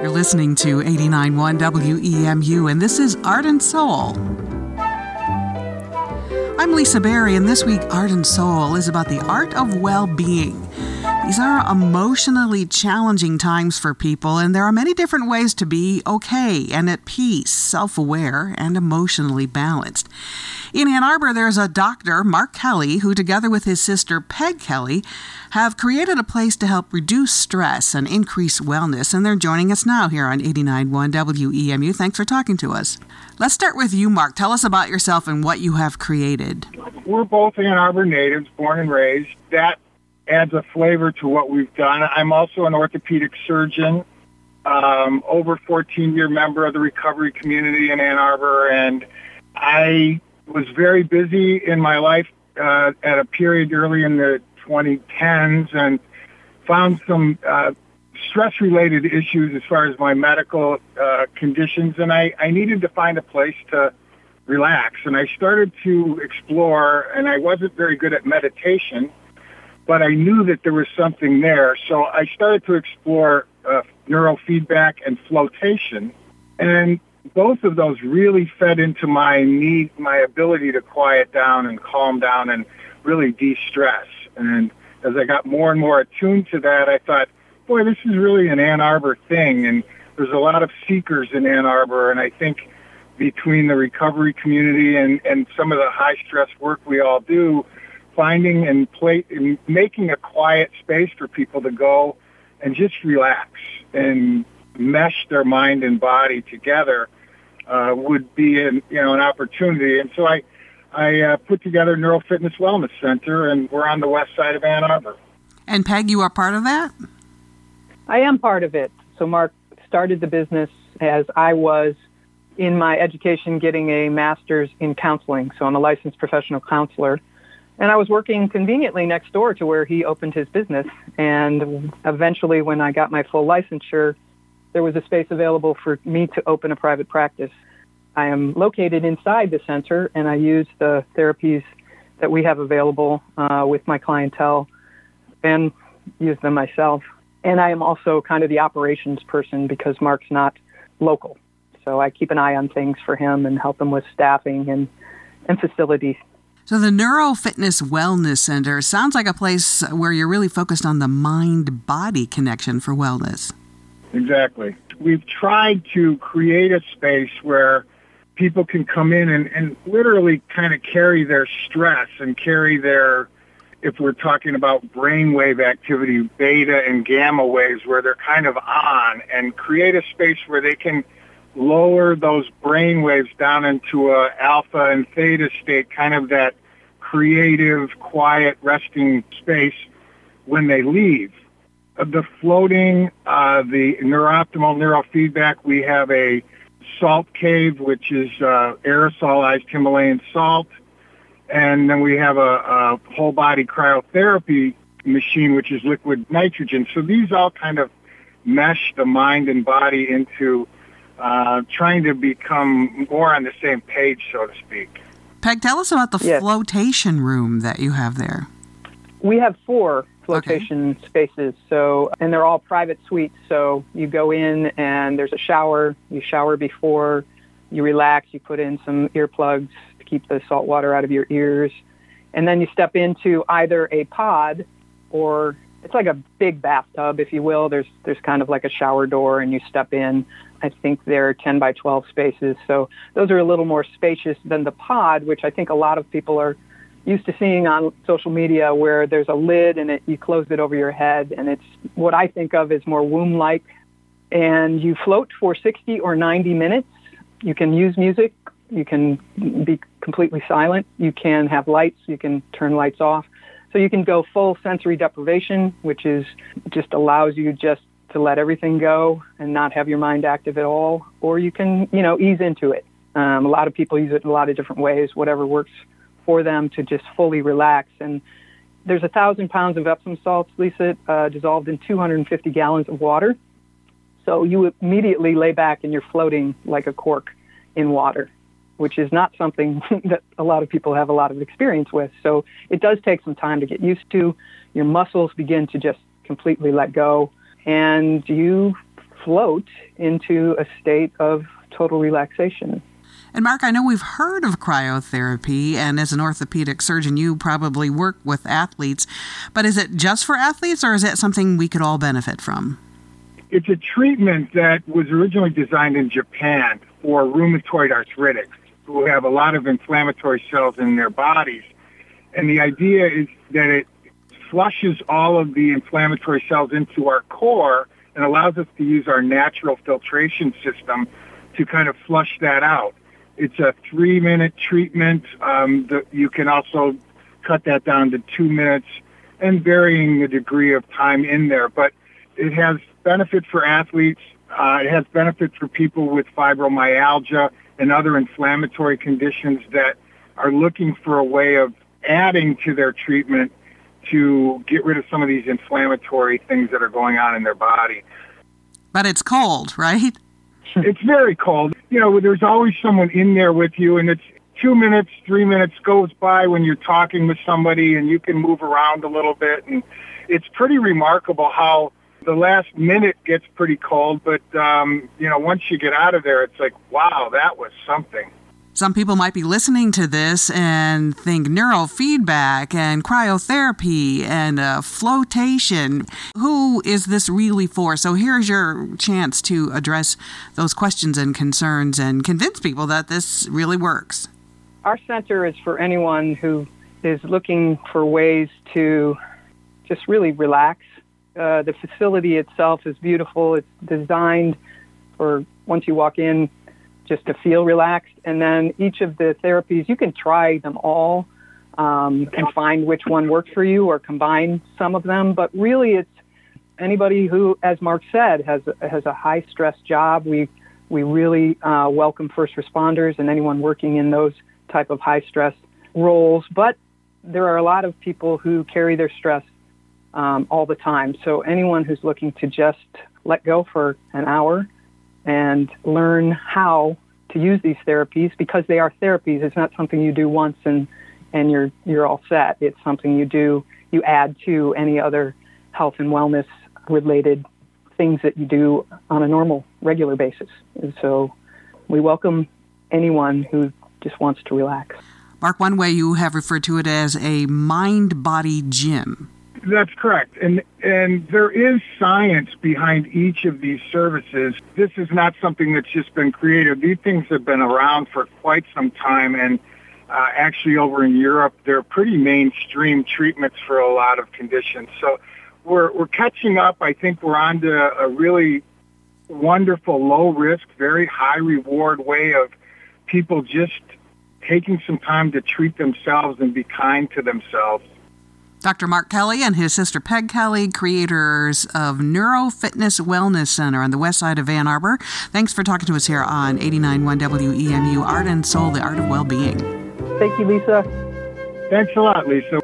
You're listening to 89.1 WEMU, and this is Art and Soul. I'm Lisa Berry, and this week, Art and Soul is about the art of well being. These are emotionally challenging times for people, and there are many different ways to be okay and at peace, self aware, and emotionally balanced. In Ann Arbor, there's a doctor, Mark Kelly, who, together with his sister Peg Kelly, have created a place to help reduce stress and increase wellness, and they're joining us now here on 89.1 WEMU. Thanks for talking to us. Let's start with you, Mark. Tell us about yourself and what you have created. We're both Ann Arbor natives, born and raised. That adds a flavor to what we've done. I'm also an orthopedic surgeon, um, over 14 year member of the recovery community in Ann Arbor, and I was very busy in my life uh, at a period early in the 2010s and found some uh, stress related issues as far as my medical uh, conditions, and I, I needed to find a place to relax. And I started to explore, and I wasn't very good at meditation but I knew that there was something there. So I started to explore uh, neurofeedback and flotation, and both of those really fed into my need, my ability to quiet down and calm down and really de-stress. And as I got more and more attuned to that, I thought, boy, this is really an Ann Arbor thing. And there's a lot of seekers in Ann Arbor, and I think between the recovery community and, and some of the high stress work we all do, finding and play, and making a quiet space for people to go and just relax and mesh their mind and body together uh, would be an, you know an opportunity. And so I I uh, put together Neuro Fitness Wellness Center, and we're on the west side of Ann Arbor. And Peg, you are part of that. I am part of it. So Mark started the business as I was in my education getting a master's in counseling. So I'm a licensed professional counselor. And I was working conveniently next door to where he opened his business. And eventually, when I got my full licensure, there was a space available for me to open a private practice. I am located inside the center, and I use the therapies that we have available uh, with my clientele and use them myself. And I am also kind of the operations person because Mark's not local. So I keep an eye on things for him and help him with staffing and, and facilities so, the Neuro Fitness Wellness Center sounds like a place where you're really focused on the mind body connection for wellness. Exactly. We've tried to create a space where people can come in and, and literally kind of carry their stress and carry their, if we're talking about brainwave activity, beta and gamma waves where they're kind of on and create a space where they can lower those brain waves down into a alpha and theta state, kind of that creative, quiet, resting space when they leave. The floating, uh, the NeurOptimal neurofeedback, we have a salt cave, which is uh, aerosolized Himalayan salt. And then we have a, a whole body cryotherapy machine, which is liquid nitrogen. So these all kind of mesh the mind and body into uh, trying to become more on the same page, so to speak. Peg, tell us about the yes. flotation room that you have there. We have four flotation okay. spaces, so and they're all private suites. So you go in and there's a shower. You shower before you relax. You put in some earplugs to keep the salt water out of your ears, and then you step into either a pod or it's like a big bathtub, if you will. There's there's kind of like a shower door, and you step in. I think they're 10 by 12 spaces, so those are a little more spacious than the pod, which I think a lot of people are used to seeing on social media, where there's a lid and it, you close it over your head, and it's what I think of as more womb-like. And you float for 60 or 90 minutes. You can use music. You can be completely silent. You can have lights. You can turn lights off so you can go full sensory deprivation, which is just allows you just to let everything go and not have your mind active at all, or you can, you know, ease into it. Um, a lot of people use it in a lot of different ways, whatever works for them to just fully relax. And there's a thousand pounds of Epsom salts, Lisa, uh, dissolved in 250 gallons of water. So you immediately lay back and you're floating like a cork in water which is not something that a lot of people have a lot of experience with. So it does take some time to get used to. Your muscles begin to just completely let go, and you float into a state of total relaxation. And Mark, I know we've heard of cryotherapy, and as an orthopedic surgeon, you probably work with athletes. But is it just for athletes, or is that something we could all benefit from? It's a treatment that was originally designed in Japan for rheumatoid arthritis who have a lot of inflammatory cells in their bodies. And the idea is that it flushes all of the inflammatory cells into our core and allows us to use our natural filtration system to kind of flush that out. It's a three minute treatment. Um, the, you can also cut that down to two minutes and varying the degree of time in there. But it has benefit for athletes. Uh, it has benefits for people with fibromyalgia and other inflammatory conditions that are looking for a way of adding to their treatment to get rid of some of these inflammatory things that are going on in their body. But it's cold, right? it's very cold. You know, there's always someone in there with you, and it's two minutes, three minutes goes by when you're talking with somebody, and you can move around a little bit. And it's pretty remarkable how the last minute gets pretty cold, but um, you know, once you get out of there, it's like, wow, that was something. Some people might be listening to this and think neurofeedback and cryotherapy and uh, flotation. Who is this really for? So here's your chance to address those questions and concerns and convince people that this really works. Our center is for anyone who is looking for ways to just really relax. Uh, the facility itself is beautiful. It's designed for once you walk in, just to feel relaxed. And then each of the therapies, you can try them all um, and find which one works for you or combine some of them. But really, it's anybody who, as Mark said, has has a high stress job. We we really uh, welcome first responders and anyone working in those type of high stress roles. But there are a lot of people who carry their stress um, all the time. So anyone who's looking to just let go for an hour and learn how to use these therapies because they are therapies. It's not something you do once and and you're you're all set. It's something you do you add to any other health and wellness related things that you do on a normal regular basis. And so we welcome anyone who just wants to relax. Mark, one way you have referred to it as a mind body gym. That's correct. And and there is science behind each of these services. This is not something that's just been created. These things have been around for quite some time and uh, actually over in Europe, they're pretty mainstream treatments for a lot of conditions. So we're we're catching up. I think we're on to a really wonderful low risk, very high reward way of people just taking some time to treat themselves and be kind to themselves. Dr. Mark Kelly and his sister Peg Kelly, creators of Neuro Fitness Wellness Center on the west side of Ann Arbor. Thanks for talking to us here on 89.1 WEMU Art and Soul, the Art of Well-Being. Thank you, Lisa. Thanks a lot, Lisa.